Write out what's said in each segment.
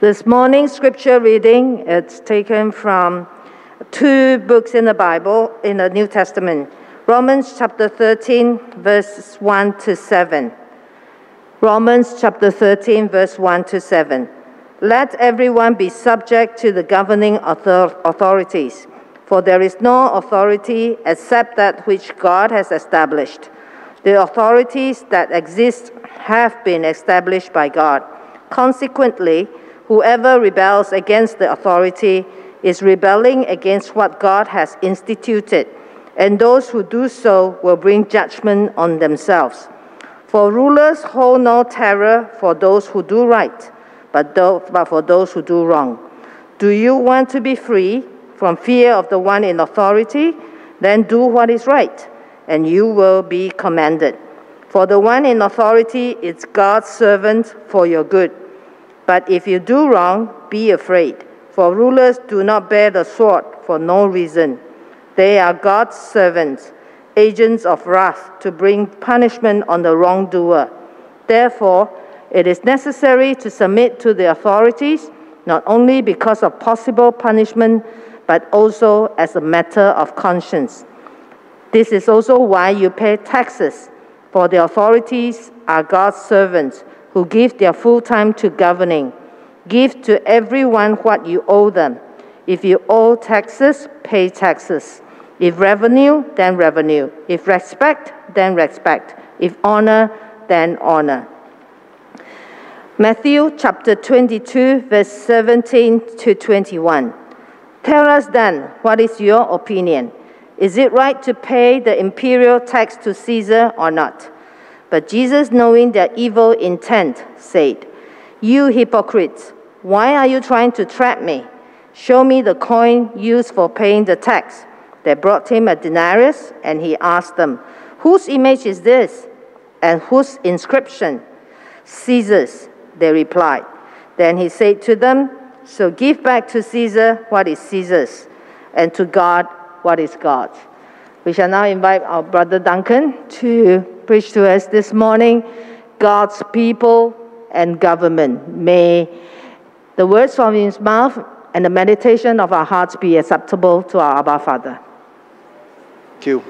This morning's scripture reading it's taken from two books in the Bible in the New Testament. Romans chapter 13 verses 1 to 7. Romans chapter 13 verse 1 to 7. Let everyone be subject to the governing author- authorities, for there is no authority except that which God has established. The authorities that exist have been established by God. Consequently, whoever rebels against the authority is rebelling against what God has instituted, and those who do so will bring judgment on themselves. For rulers hold no terror for those who do right, but, but for those who do wrong. Do you want to be free from fear of the one in authority? Then do what is right, and you will be commended. For the one in authority is God's servant for your good. But if you do wrong, be afraid, for rulers do not bear the sword for no reason. They are God's servants, agents of wrath to bring punishment on the wrongdoer. Therefore, it is necessary to submit to the authorities, not only because of possible punishment, but also as a matter of conscience. This is also why you pay taxes, for the authorities are God's servants who give their full time to governing. Give to everyone what you owe them. If you owe taxes, pay taxes. If revenue, then revenue. If respect, then respect. If honor, then honor. Matthew chapter 22, verse 17 to 21. Tell us then, what is your opinion? Is it right to pay the imperial tax to Caesar or not? But Jesus, knowing their evil intent, said, You hypocrites, why are you trying to trap me? Show me the coin used for paying the tax. They brought him a denarius, and he asked them, Whose image is this? And whose inscription? Caesar's, they replied. Then he said to them, So give back to Caesar what is Caesar's, and to God what is God's. We shall now invite our brother Duncan to preach to us this morning God's people and government. May the words from his mouth and the meditation of our hearts be acceptable to our Abba Father. Thank you.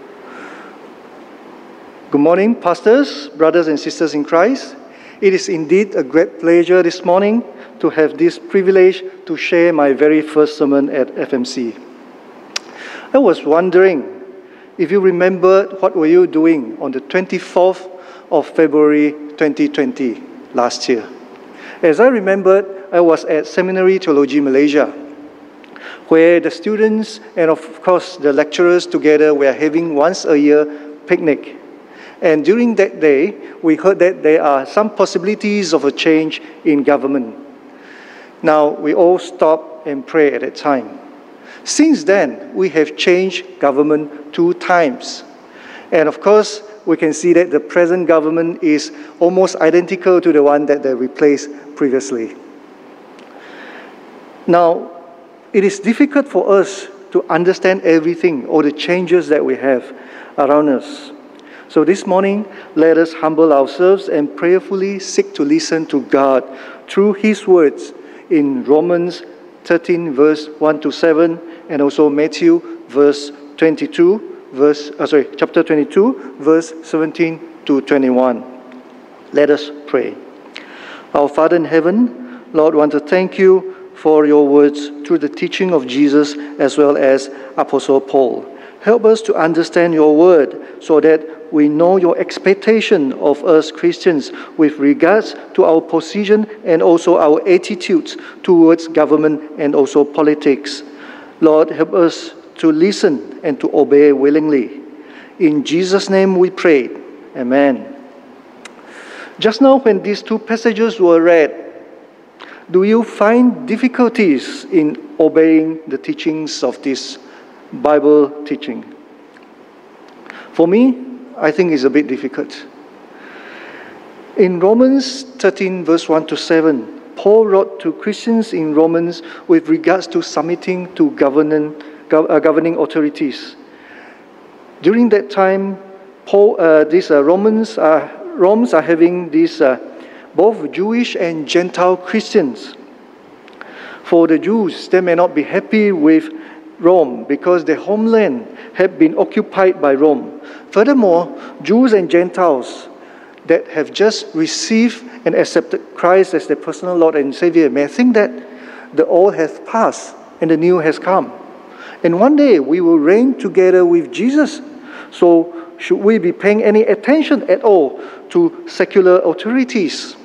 Good morning, pastors, brothers, and sisters in Christ. It is indeed a great pleasure this morning to have this privilege to share my very first sermon at FMC. I was wondering if you remember what were you doing on the 24th of February 2020 last year. As I remembered, I was at Seminari Theoloji Malaysia, where the students and of course the lecturers together were having once a year picnic. And during that day, we heard that there are some possibilities of a change in government. Now, we all stopped and prayed at that time. Since then, we have changed government two times. And of course, we can see that the present government is almost identical to the one that they replaced previously. Now, it is difficult for us to understand everything or the changes that we have around us. So this morning, let us humble ourselves and prayerfully seek to listen to God through His words in Romans 13, verse 1 to 7, and also Matthew verse 22, verse uh, sorry, chapter 22, verse 17 to 21. Let us pray. Our Father in heaven, Lord, want to thank you for your words through the teaching of Jesus as well as Apostle Paul. Help us to understand your word so that we know your expectation of us Christians with regards to our position and also our attitudes towards government and also politics. Lord, help us to listen and to obey willingly. In Jesus' name we pray. Amen. Just now, when these two passages were read, do you find difficulties in obeying the teachings of this Bible teaching? For me, I think it's a bit difficult. In Romans 13, verse 1 to 7, Paul wrote to Christians in Romans with regards to submitting to governing, uh, governing authorities. During that time, Paul, uh, these uh, Romans, Romans are having these uh, both Jewish and Gentile Christians. For the Jews, they may not be happy with Rome because their homeland had been occupied by Rome. Furthermore, Jews and Gentiles that have just received and accepted Christ as their personal Lord and Savior may think that the old has passed and the new has come. And one day we will reign together with Jesus. So, should we be paying any attention at all to secular authorities?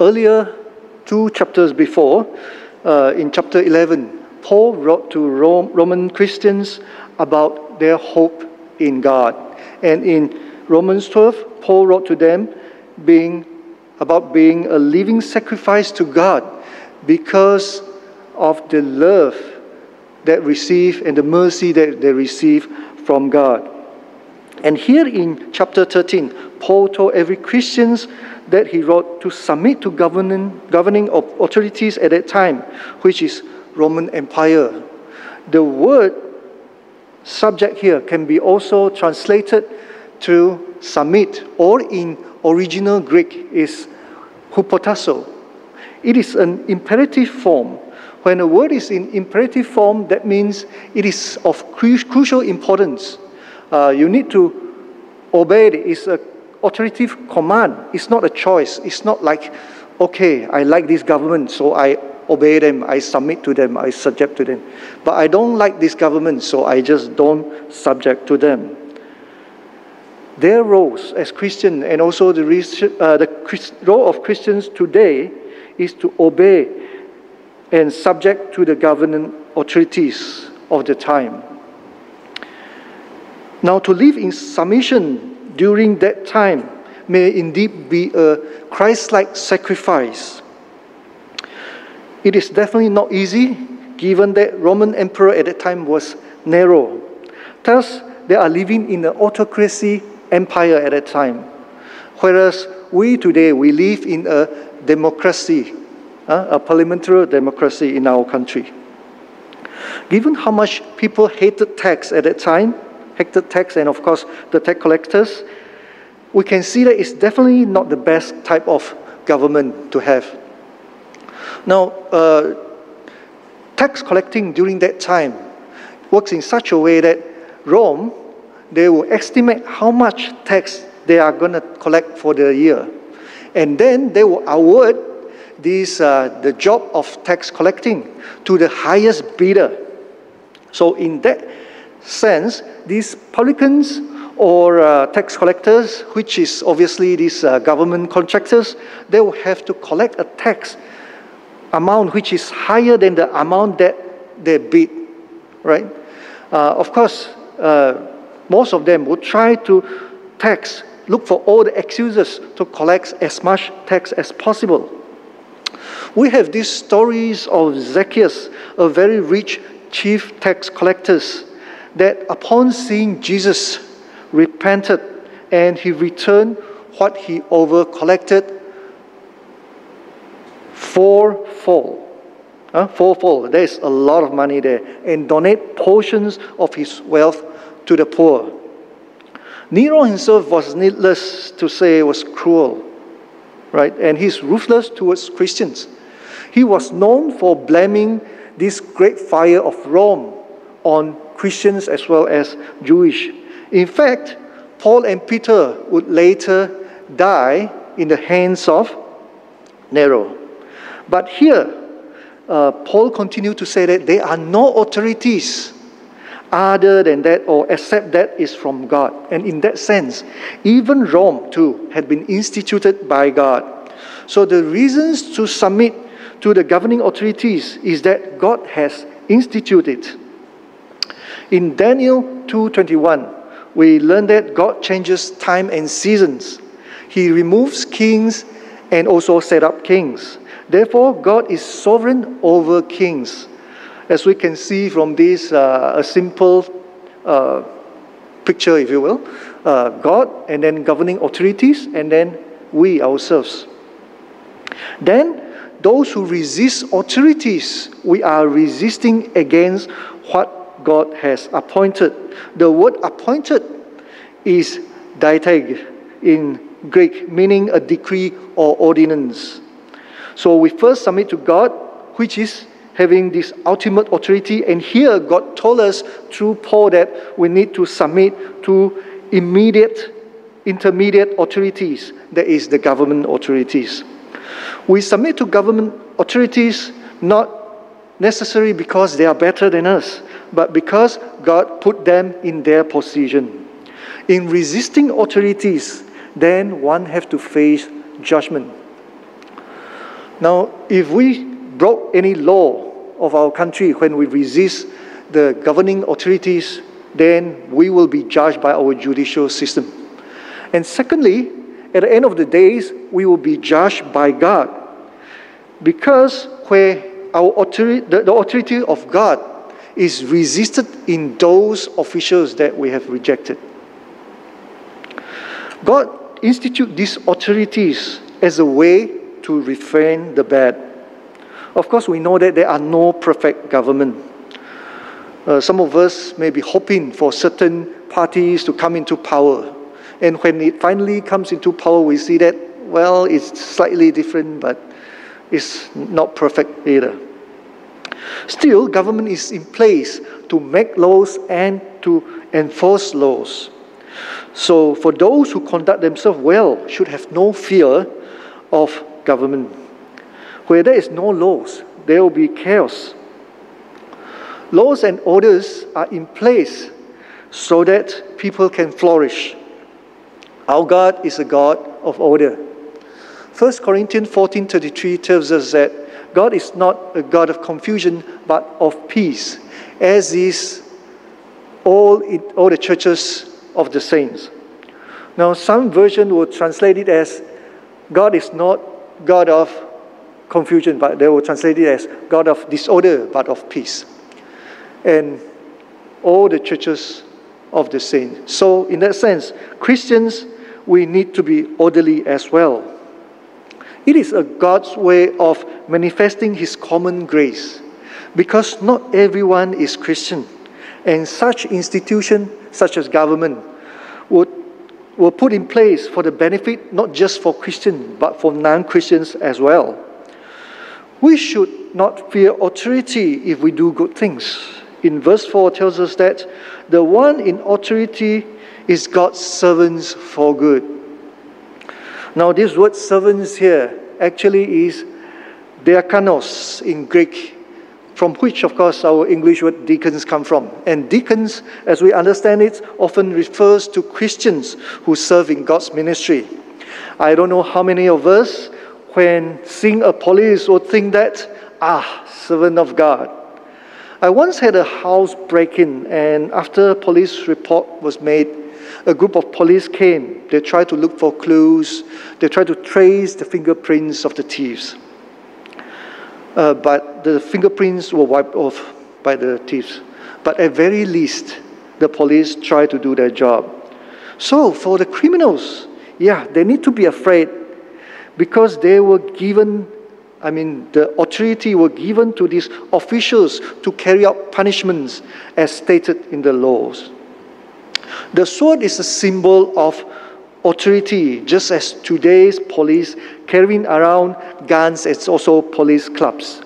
Earlier, two chapters before, uh, in chapter 11, Paul wrote to Rome, Roman Christians about their hope in God. And in Romans 12, Paul wrote to them being about being a living sacrifice to God because of the love that receive and the mercy that they receive from God. And here in chapter 13, Paul told every Christians that he wrote to submit to governing, governing authorities at that time, which is Roman Empire. The word subject here can be also translated to submit, or in original Greek is hupotasso. It is an imperative form. When a word is in imperative form, that means it is of cru- crucial importance. Uh, you need to obey it. It's an authoritative command. It's not a choice. It's not like, okay, I like this government, so I obey them, I submit to them, I subject to them. But I don't like this government, so I just don't subject to them. Their roles as Christian and also the, uh, the role of Christians today is to obey and subject to the governing authorities of the time. Now, to live in submission during that time may indeed be a Christ like sacrifice it is definitely not easy, given that Roman emperor at that time was Nero. Thus, they are living in an autocracy empire at that time, whereas we today we live in a democracy, uh, a parliamentary democracy in our country. Given how much people hated tax at that time, hated tax and of course the tax collectors, we can see that it's definitely not the best type of government to have. Now, uh, tax collecting during that time works in such a way that Rome, they will estimate how much tax they are going to collect for the year. And then they will award this, uh, the job of tax collecting to the highest bidder. So, in that sense, these publicans or uh, tax collectors, which is obviously these uh, government contractors, they will have to collect a tax amount which is higher than the amount that they bid, right? Uh, of course, uh, most of them would try to tax, look for all the excuses to collect as much tax as possible. We have these stories of Zacchaeus, a very rich chief tax collector, that upon seeing Jesus repented and he returned what he over collected fourfold. Uh, fourfold. There's a lot of money there. And donate portions of his wealth to the poor. Nero himself was needless to say was cruel, right? And he's ruthless towards Christians. He was known for blaming this great fire of Rome on Christians as well as Jewish. In fact, Paul and Peter would later die in the hands of Nero. But here, uh, Paul continued to say that there are no authorities other than that or except that is from God. And in that sense, even Rome too had been instituted by God. So the reasons to submit to the governing authorities is that God has instituted. In Daniel 2:21, we learn that God changes time and seasons. He removes kings and also set up kings. Therefore, God is sovereign over kings. As we can see from this, uh, a simple uh, picture, if you will uh, God, and then governing authorities, and then we ourselves. Then, those who resist authorities, we are resisting against what God has appointed. The word appointed is diatage in Greek, meaning a decree or ordinance. So we first submit to God, which is having this ultimate authority. And here, God told us through Paul that we need to submit to immediate, intermediate authorities, that is, the government authorities. We submit to government authorities not necessarily because they are better than us, but because God put them in their position. In resisting authorities, then one have to face judgment. Now, if we broke any law of our country when we resist the governing authorities, then we will be judged by our judicial system. And secondly, at the end of the days, we will be judged by God. Because where our authority, the, the authority of God is resisted in those officials that we have rejected. God institute these authorities as a way to refrain the bad. Of course, we know that there are no perfect government. Uh, some of us may be hoping for certain parties to come into power. And when it finally comes into power, we see that, well, it's slightly different, but it's not perfect either. Still, government is in place to make laws and to enforce laws. So, for those who conduct themselves well, should have no fear of government. Where there is no laws, there will be chaos. Laws and orders are in place so that people can flourish. Our God is a God of order. 1 Corinthians 14:33 tells us that God is not a God of confusion, but of peace, as is all, all the churches of the saints. Now, some version will translate it as God is not God of confusion, but they will translate it as God of disorder, but of peace. And all the churches of the saints. So, in that sense, Christians, we need to be orderly as well. It is a God's way of manifesting His common grace because not everyone is Christian. And such institution, such as government, would, were put in place for the benefit not just for Christians, but for non Christians as well. We should not fear authority if we do good things. In verse 4 tells us that the one in authority is God's servants for good. Now, this word servants here actually is diakonos in Greek, from which, of course, our English word deacons come from. And deacons, as we understand it, often refers to Christians who serve in God's ministry. I don't know how many of us, when seeing a police, would think that, ah, servant of God. I once had a house break in, and after a police report was made, a group of police came. They tried to look for clues. They tried to trace the fingerprints of the thieves. Uh, but the fingerprints were wiped off by the thieves. But at very least, the police tried to do their job. So for the criminals, yeah, they need to be afraid because they were given, I mean, the authority were given to these officials to carry out punishments as stated in the laws. The sword is a symbol of authority, just as today's police carrying around guns, it's also police clubs.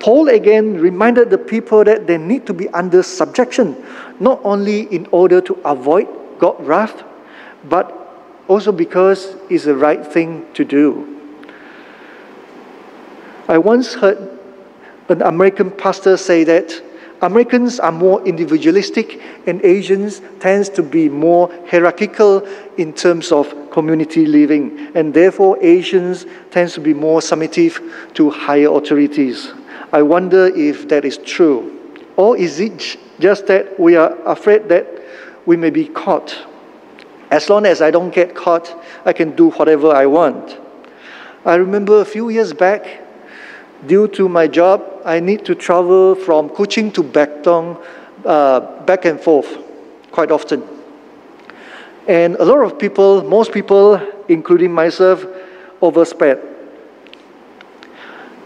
Paul again reminded the people that they need to be under subjection, not only in order to avoid God's wrath, but also because it's the right thing to do. I once heard an American pastor say that Americans are more individualistic and Asians tends to be more hierarchical in terms of community living and therefore Asians tends to be more submissive to higher authorities. I wonder if that is true or is it just that we are afraid that we may be caught. As long as I don't get caught, I can do whatever I want. I remember a few years back due to my job, I need to travel from Kuching to Betong uh, back and forth quite often. And a lot of people, most people, including myself, oversped.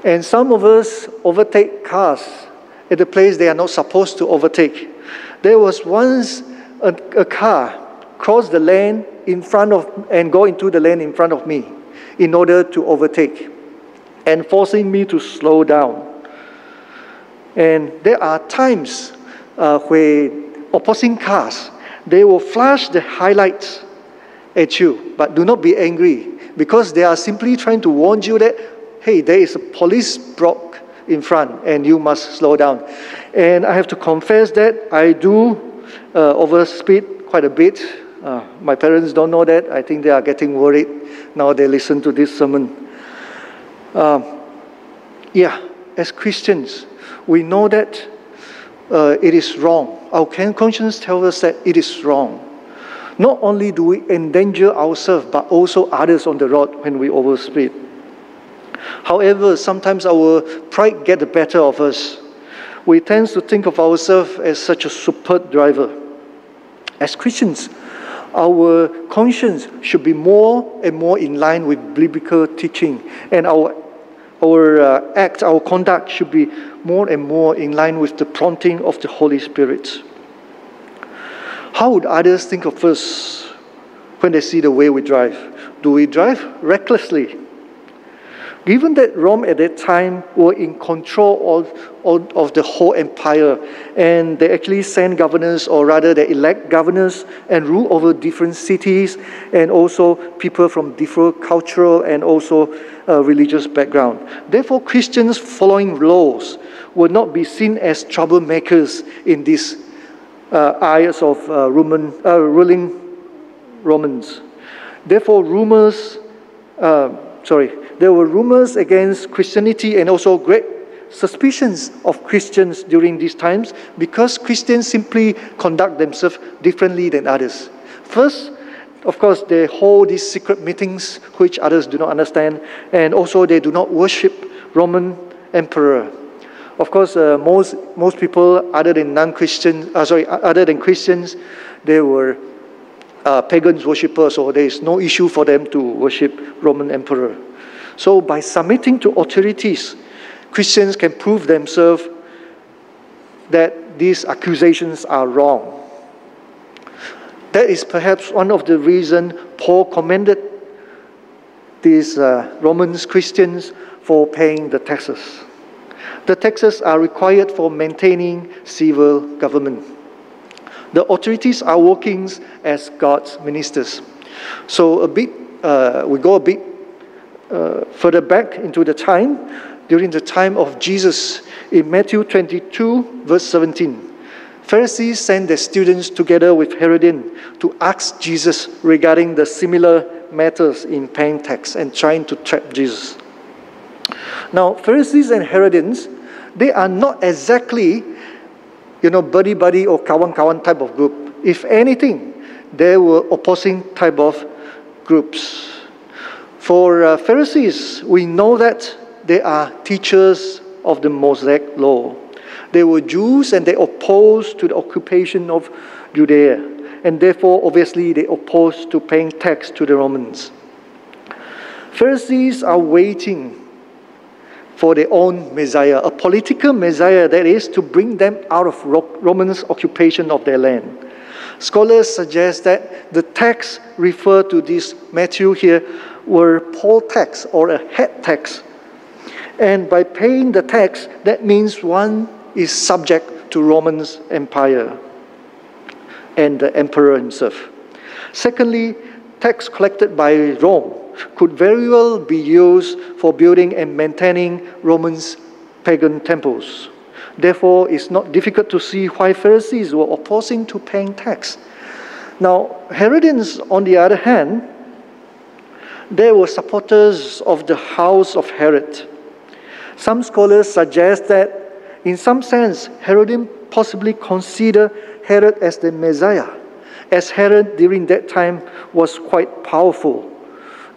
And some of us overtake cars at the place they are not supposed to overtake. There was once a, a car cross the lane in front of and go into the lane in front of me in order to overtake and forcing me to slow down. And there are times uh, where opposing cars, they will flash the highlights at you, but do not be angry because they are simply trying to warn you that, hey, there is a police block in front and you must slow down. And I have to confess that I do uh, overspeed quite a bit. Uh, my parents don't know that. I think they are getting worried now they listen to this sermon. Um, yeah, as Christians, we know that uh, it is wrong. Our conscience tells us that it is wrong. Not only do we endanger ourselves, but also others on the road when we overspeed. However, sometimes our pride gets the better of us. We tend to think of ourselves as such a superb driver. As Christians, our conscience should be more and more in line with biblical teaching, and our our uh, act, our conduct should be more and more in line with the prompting of the Holy Spirit. How would others think of us when they see the way we drive? Do we drive recklessly? Given that Rome at that time were in control of, of, of, the whole empire, and they actually send governors, or rather, they elect governors and rule over different cities, and also people from different cultural and also uh, religious background. Therefore, Christians following laws would not be seen as troublemakers in these uh, eyes of uh, Roman, uh, ruling Romans. Therefore, rumors, uh, sorry, there were rumors against Christianity and also great suspicions of Christians during these times because Christians simply conduct themselves differently than others. First, of course, they hold these secret meetings which others do not understand, and also they do not worship Roman emperor. Of course, uh, most most people other than non-Christians, uh, sorry, other than Christians, they were uh, pagans worshippers, so there is no issue for them to worship Roman emperor. So, by submitting to authorities, Christians can prove themselves that these accusations are wrong. That is perhaps one of the reasons Paul commended these uh, Romans Christians for paying the taxes. The taxes are required for maintaining civil government. The authorities are working as God's ministers. So a bit, uh, we go a bit uh, further back into the time, during the time of Jesus, in Matthew 22, verse 17, Pharisees sent their students together with Herodian to ask Jesus regarding the similar matters in paying tax and trying to trap Jesus. Now, Pharisees and Herodians, they are not exactly, you know, buddy buddy or kawan kawan type of group. If anything, they were opposing type of groups. For uh, Pharisees, we know that they are teachers of the Mosaic law. They were Jews and they opposed to the occupation of Judea. And therefore, obviously, they opposed to paying tax to the Romans. Pharisees are waiting for their own Messiah, a political Messiah that is to bring them out of Romans' occupation of their land. Scholars suggest that the text referred to this Matthew here were poll tax or a head tax. And by paying the tax, that means one is subject to Roman's empire and the emperor himself. Secondly, tax collected by Rome could very well be used for building and maintaining Romans' pagan temples. Therefore, it's not difficult to see why Pharisees were opposing to paying tax. Now, Herodians, on the other hand, they were supporters of the house of Herod. Some scholars suggest that, in some sense, Herodim possibly considered Herod as the Messiah, as Herod during that time was quite powerful.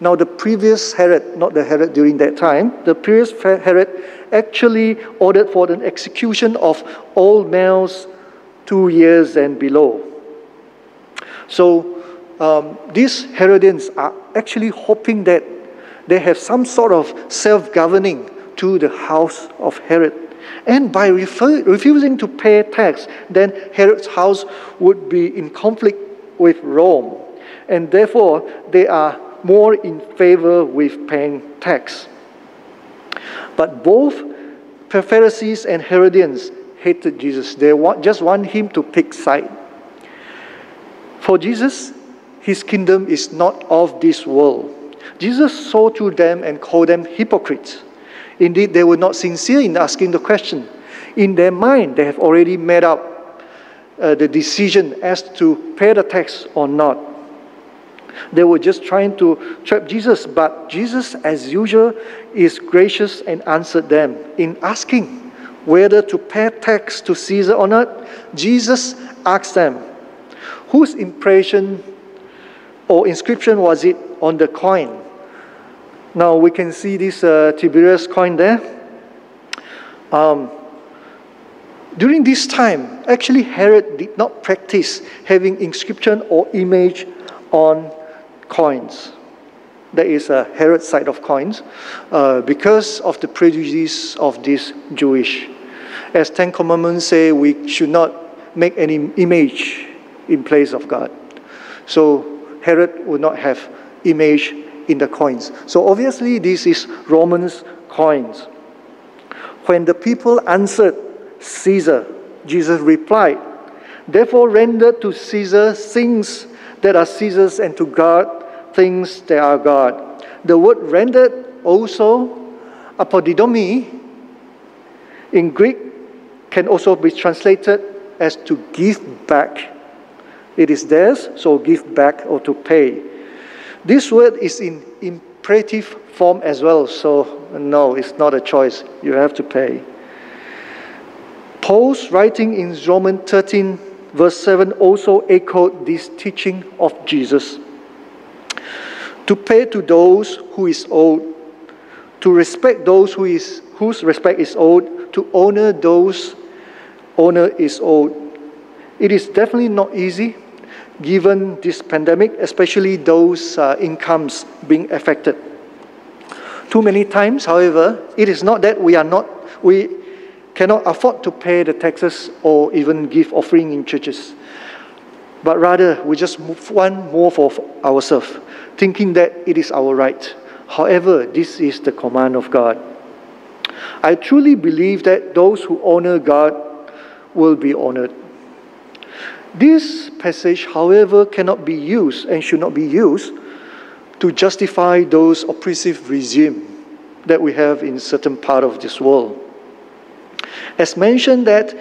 Now, the previous Herod, not the Herod during that time, the previous Herod actually ordered for the execution of all males two years and below. So, um, these Herodians are actually hoping that they have some sort of self governing to the house of Herod. And by refer- refusing to pay tax, then Herod's house would be in conflict with Rome. And therefore, they are more in favor with paying tax. But both Pharisees and Herodians hated Jesus. They just want him to pick side. For Jesus, his kingdom is not of this world. Jesus saw through them and called them hypocrites. Indeed, they were not sincere in asking the question. In their mind, they have already made up uh, the decision as to pay the tax or not. They were just trying to trap Jesus, but Jesus, as usual, is gracious and answered them in asking whether to pay tax to Caesar or not. Jesus asked them, Whose impression or inscription was it on the coin? Now we can see this uh, Tiberius coin there. Um, during this time, actually, Herod did not practice having inscription or image on coins. That is a Herod side of coins uh, because of the prejudice of this Jewish. As Ten Commandments say, we should not make any image in place of God. So Herod would not have image in the coins. So obviously this is Romans coins. When the people answered Caesar, Jesus replied, Therefore render to Caesar things that are Caesar's and to God things that are God. The word rendered also apodidomi in Greek can also be translated as to give back. It is theirs, so give back or to pay. This word is in imperative form as well, so no, it's not a choice. You have to pay. Paul's writing in Romans 13 verse 7 also echoed this teaching of Jesus. To pay to those who is owed, to respect those who is, whose respect is owed, to honor those honor is owed. It is definitely not easy given this pandemic, especially those uh, incomes being affected. Too many times, however, it is not that we are not, we cannot afford to pay the taxes or even give offering in churches. But rather, we just want more for ourselves, thinking that it is our right. However, this is the command of God. I truly believe that those who honor God will be honored. This passage, however, cannot be used and should not be used to justify those oppressive regime that we have in certain part of this world. As mentioned that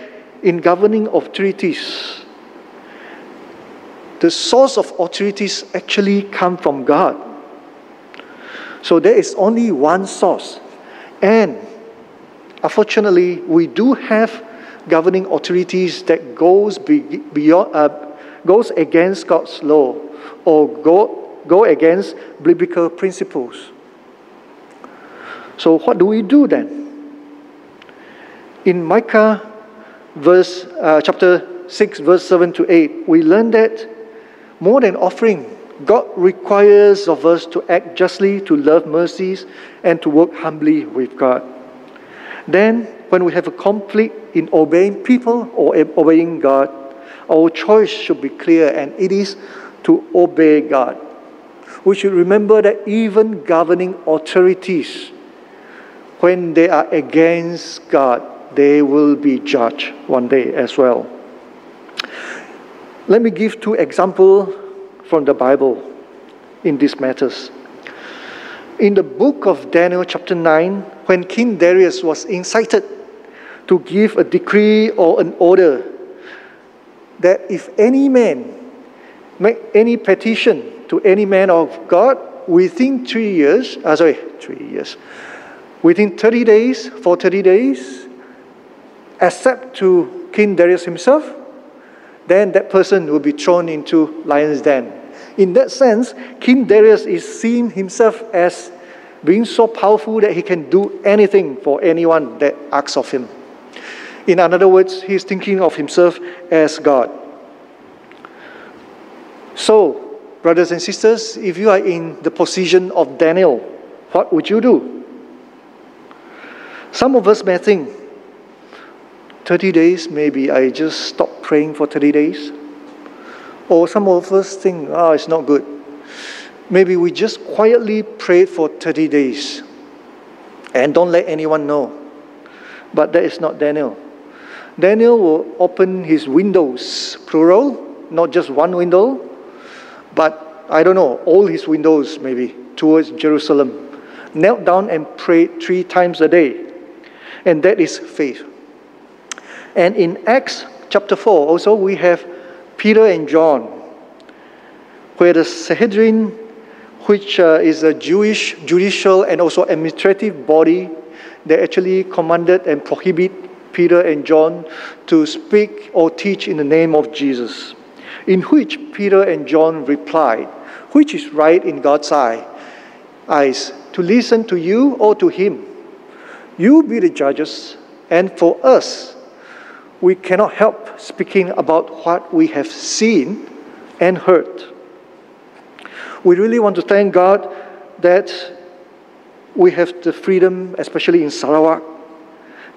in governing authorities, the source of authorities actually come from God. So there is only one source. And unfortunately, we do have governing authorities that goes beyond, uh, goes against God's law or go, go against biblical principles. So what do we do then? In Micah verse, uh, chapter 6, verse 7 to 8, we learn that more than offering, God requires of us to act justly, to love mercies, and to work humbly with God. Then, when we have a conflict in obeying people or obeying God, our choice should be clear, and it is to obey God. We should remember that even governing authorities, when they are against God, they will be judged one day as well. Let me give two examples from the Bible in these matters. In the book of Daniel, chapter 9, when King Darius was incited to give a decree or an order that if any man make any petition to any man of God within three years, uh, sorry, three years, within 30 days, for 30 days, except to King Darius himself, then that person will be thrown into lion's den. In that sense, King Darius is seeing himself as being so powerful that he can do anything for anyone that asks of him. In other words, he's thinking of himself as God. So, brothers and sisters, if you are in the position of Daniel, what would you do? Some of us may think, 30 days, maybe I just stop praying for 30 days. Or some of us think, oh, it's not good. Maybe we just quietly pray for 30 days and don't let anyone know. But that is not Daniel. Daniel will open his windows, plural, not just one window, but I don't know, all his windows maybe towards Jerusalem, knelt down and prayed three times a day. And that is faith. And in Acts chapter 4, also we have Peter and John, where the Sanhedrin, which uh, is a Jewish judicial and also administrative body, they actually commanded and prohibit Peter and John to speak or teach in the name of Jesus. In which Peter and John replied, Which is right in God's eye? Eyes, to listen to you or to him? You be the judges, and for us, we cannot help speaking about what we have seen and heard. We really want to thank God that we have the freedom, especially in Sarawak,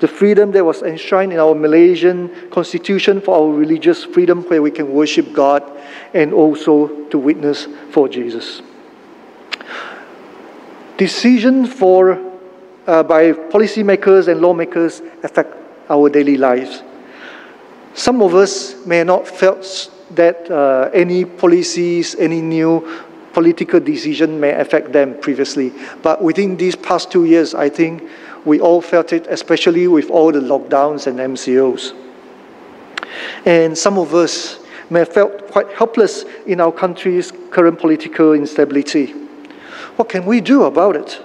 the freedom that was enshrined in our Malaysian constitution for our religious freedom, where we can worship God and also to witness for Jesus. Decision for uh, by policymakers and lawmakers affect our daily lives. Some of us may not felt that uh, any policies, any new political decision may affect them previously. But within these past two years, I think we all felt it, especially with all the lockdowns and MCOs. And some of us may have felt quite helpless in our country's current political instability. What can we do about it?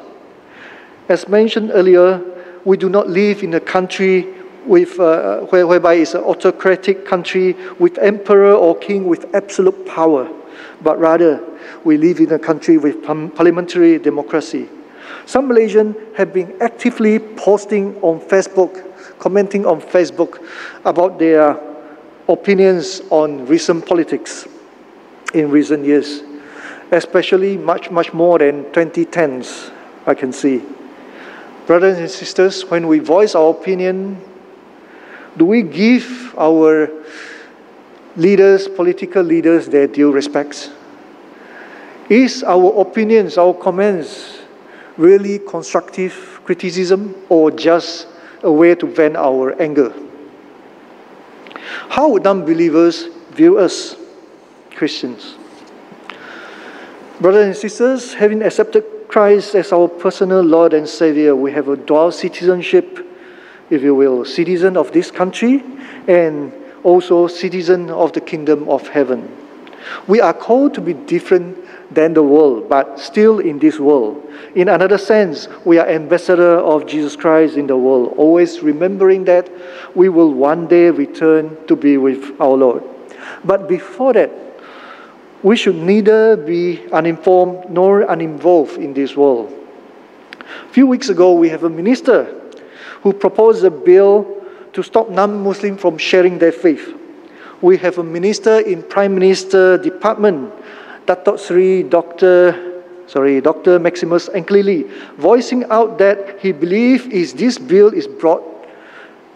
As mentioned earlier, we do not live in a country with, uh, where, whereby it's an autocratic country with emperor or king with absolute power, but rather we live in a country with parliamentary democracy. Some Malaysians have been actively posting on Facebook, commenting on Facebook about their opinions on recent politics in recent years, especially much, much more than 2010s, I can see. Brothers and sisters, when we voice our opinion, do we give our leaders, political leaders, their due respects? Is our opinions, our comments, really constructive criticism or just a way to vent our anger? How would non-believers view us, Christians? Brothers and sisters, having accepted Christ as our personal Lord and Savior, we have a dual citizenship, if you will, citizen of this country and also citizen of the kingdom of heaven. We are called to be different than the world, but still in this world. In another sense, we are ambassador of Jesus Christ in the world, always remembering that we will one day return to be with our Lord. But before that, we should neither be uninformed nor uninvolved in this world. A few weeks ago, we have a minister who proposed a bill to stop non-Muslims from sharing their faith. We have a minister in Prime Minister Department Datuk Sri Dr. Sorry, Dr. Maximus Ongkili, voicing out that he believes if this bill is brought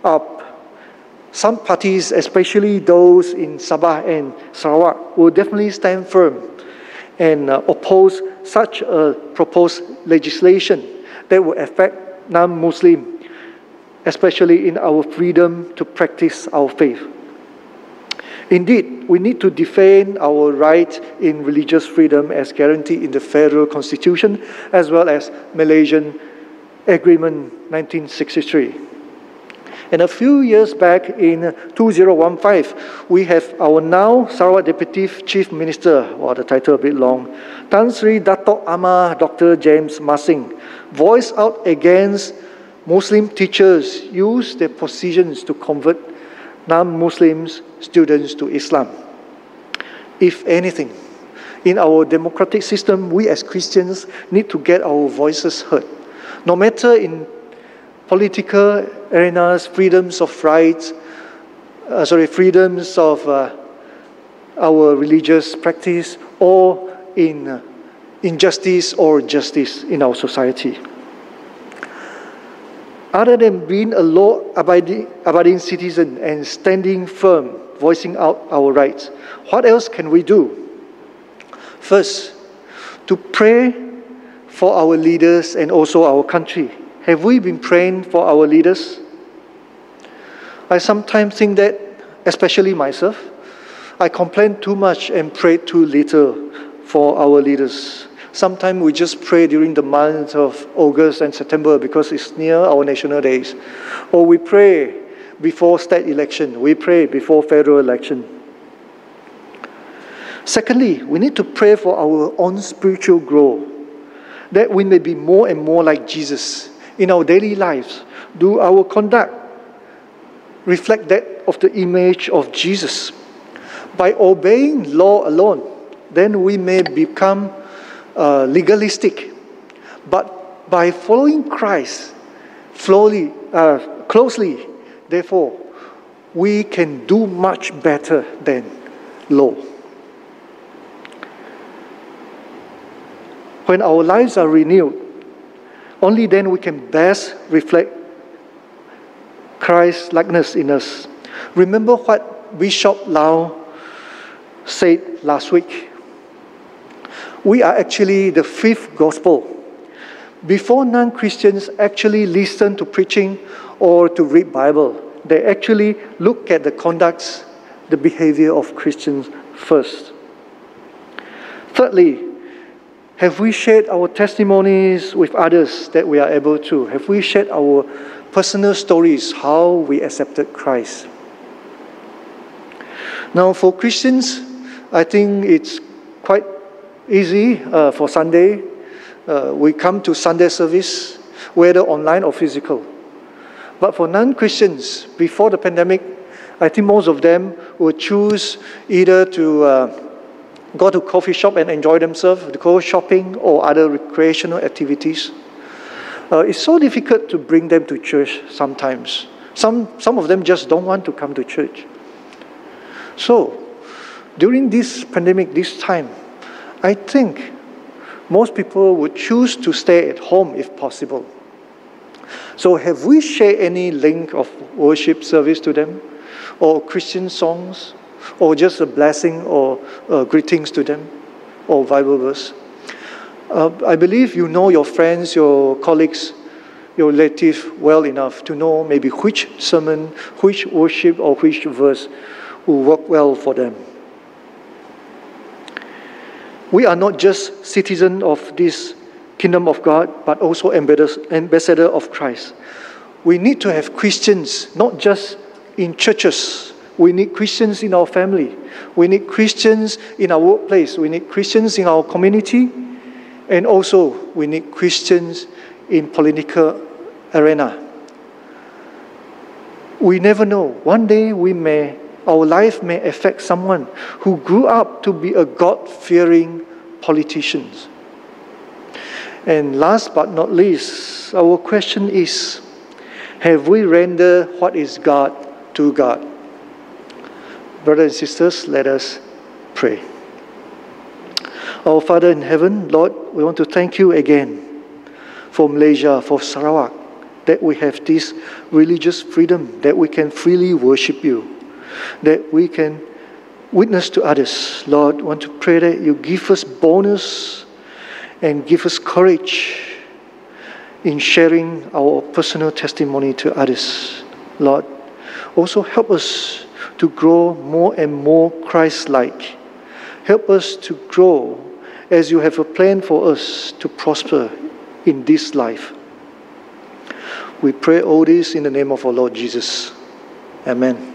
up, some parties, especially those in Sabah and Sarawak, will definitely stand firm and uh, oppose such a proposed legislation that will affect non-Muslim, especially in our freedom to practice our faith. Indeed, we need to defend our right in religious freedom as guaranteed in the federal constitution as well as Malaysian Agreement 1963. And a few years back in 2015, we have our now Sarawak Deputy Chief Minister, or the title a bit long, Tan Sri Dato Amar Dr. James Masing, voiced out against Muslim teachers use their positions to convert non-Muslims students to Islam. If anything, in our democratic system, we as Christians need to get our voices heard. No matter in political arenas, freedoms of rights, uh, sorry, freedoms of uh, our religious practice, or in uh, injustice or justice in our society. Other than being a law abiding, citizen and standing firm, voicing out our rights, what else can we do? First, to pray for our leaders and also our country. Have we been praying for our leaders? I sometimes think that, especially myself, I complain too much and pray too little for our leaders. Sometimes we just pray during the month of August and September because it's near our national days. Or we pray before state election, we pray before federal election. Secondly, we need to pray for our own spiritual growth, that we may be more and more like Jesus in our daily lives. Do our conduct reflect that of the image of Jesus? By obeying law alone, then we may become uh, legalistic. But by following Christ slowly, uh, closely, therefore, we can do much better than law. When our lives are renewed, only then we can best reflect Christ's likeness in us. Remember what Bishop Lau said last week. We are actually the fifth gospel. Before non-Christians actually listen to preaching or to read Bible, they actually look at the conducts, the behavior of Christians first. Thirdly, have we shared our testimonies with others that we are able to? Have we shared our personal stories, how we accepted Christ? Now, for Christians, I think it's quite easy uh, for Sunday. Uh, we come to Sunday service, whether online or physical. But for non Christians, before the pandemic, I think most of them would choose either to uh, go to coffee shop and enjoy themselves, to go shopping or other recreational activities. Uh, it's so difficult to bring them to church sometimes. Some, some of them just don't want to come to church. So, during this pandemic, this time, I think most people would choose to stay at home if possible. So, have we shared any link of worship service to them? Or Christian songs? or just a blessing or uh, greetings to them, or Bible verse. Uh, I believe you know your friends, your colleagues, your relatives well enough to know maybe which sermon, which worship, or which verse will work well for them. We are not just citizens of this kingdom of God, but also ambassador of Christ. We need to have Christians, not just in churches, we need Christians in our family. We need Christians in our workplace. We need Christians in our community. And also, we need Christians in political arena. We never know. One day we may, our life may affect someone who grew up to be a God-fearing politician. And last but not least, our question is, have we rendered what is God to God? Brothers and sisters, let us pray. Our Father in heaven, Lord, we want to thank you again for Malaysia, for Sarawak, that we have this religious freedom, that we can freely worship you, that we can witness to others. Lord, want to pray that you give us bonus and give us courage in sharing our personal testimony to others. Lord, also help us to grow more and more Christ like. Help us to grow as you have a plan for us to prosper in this life. We pray all this in the name of our Lord Jesus. Amen.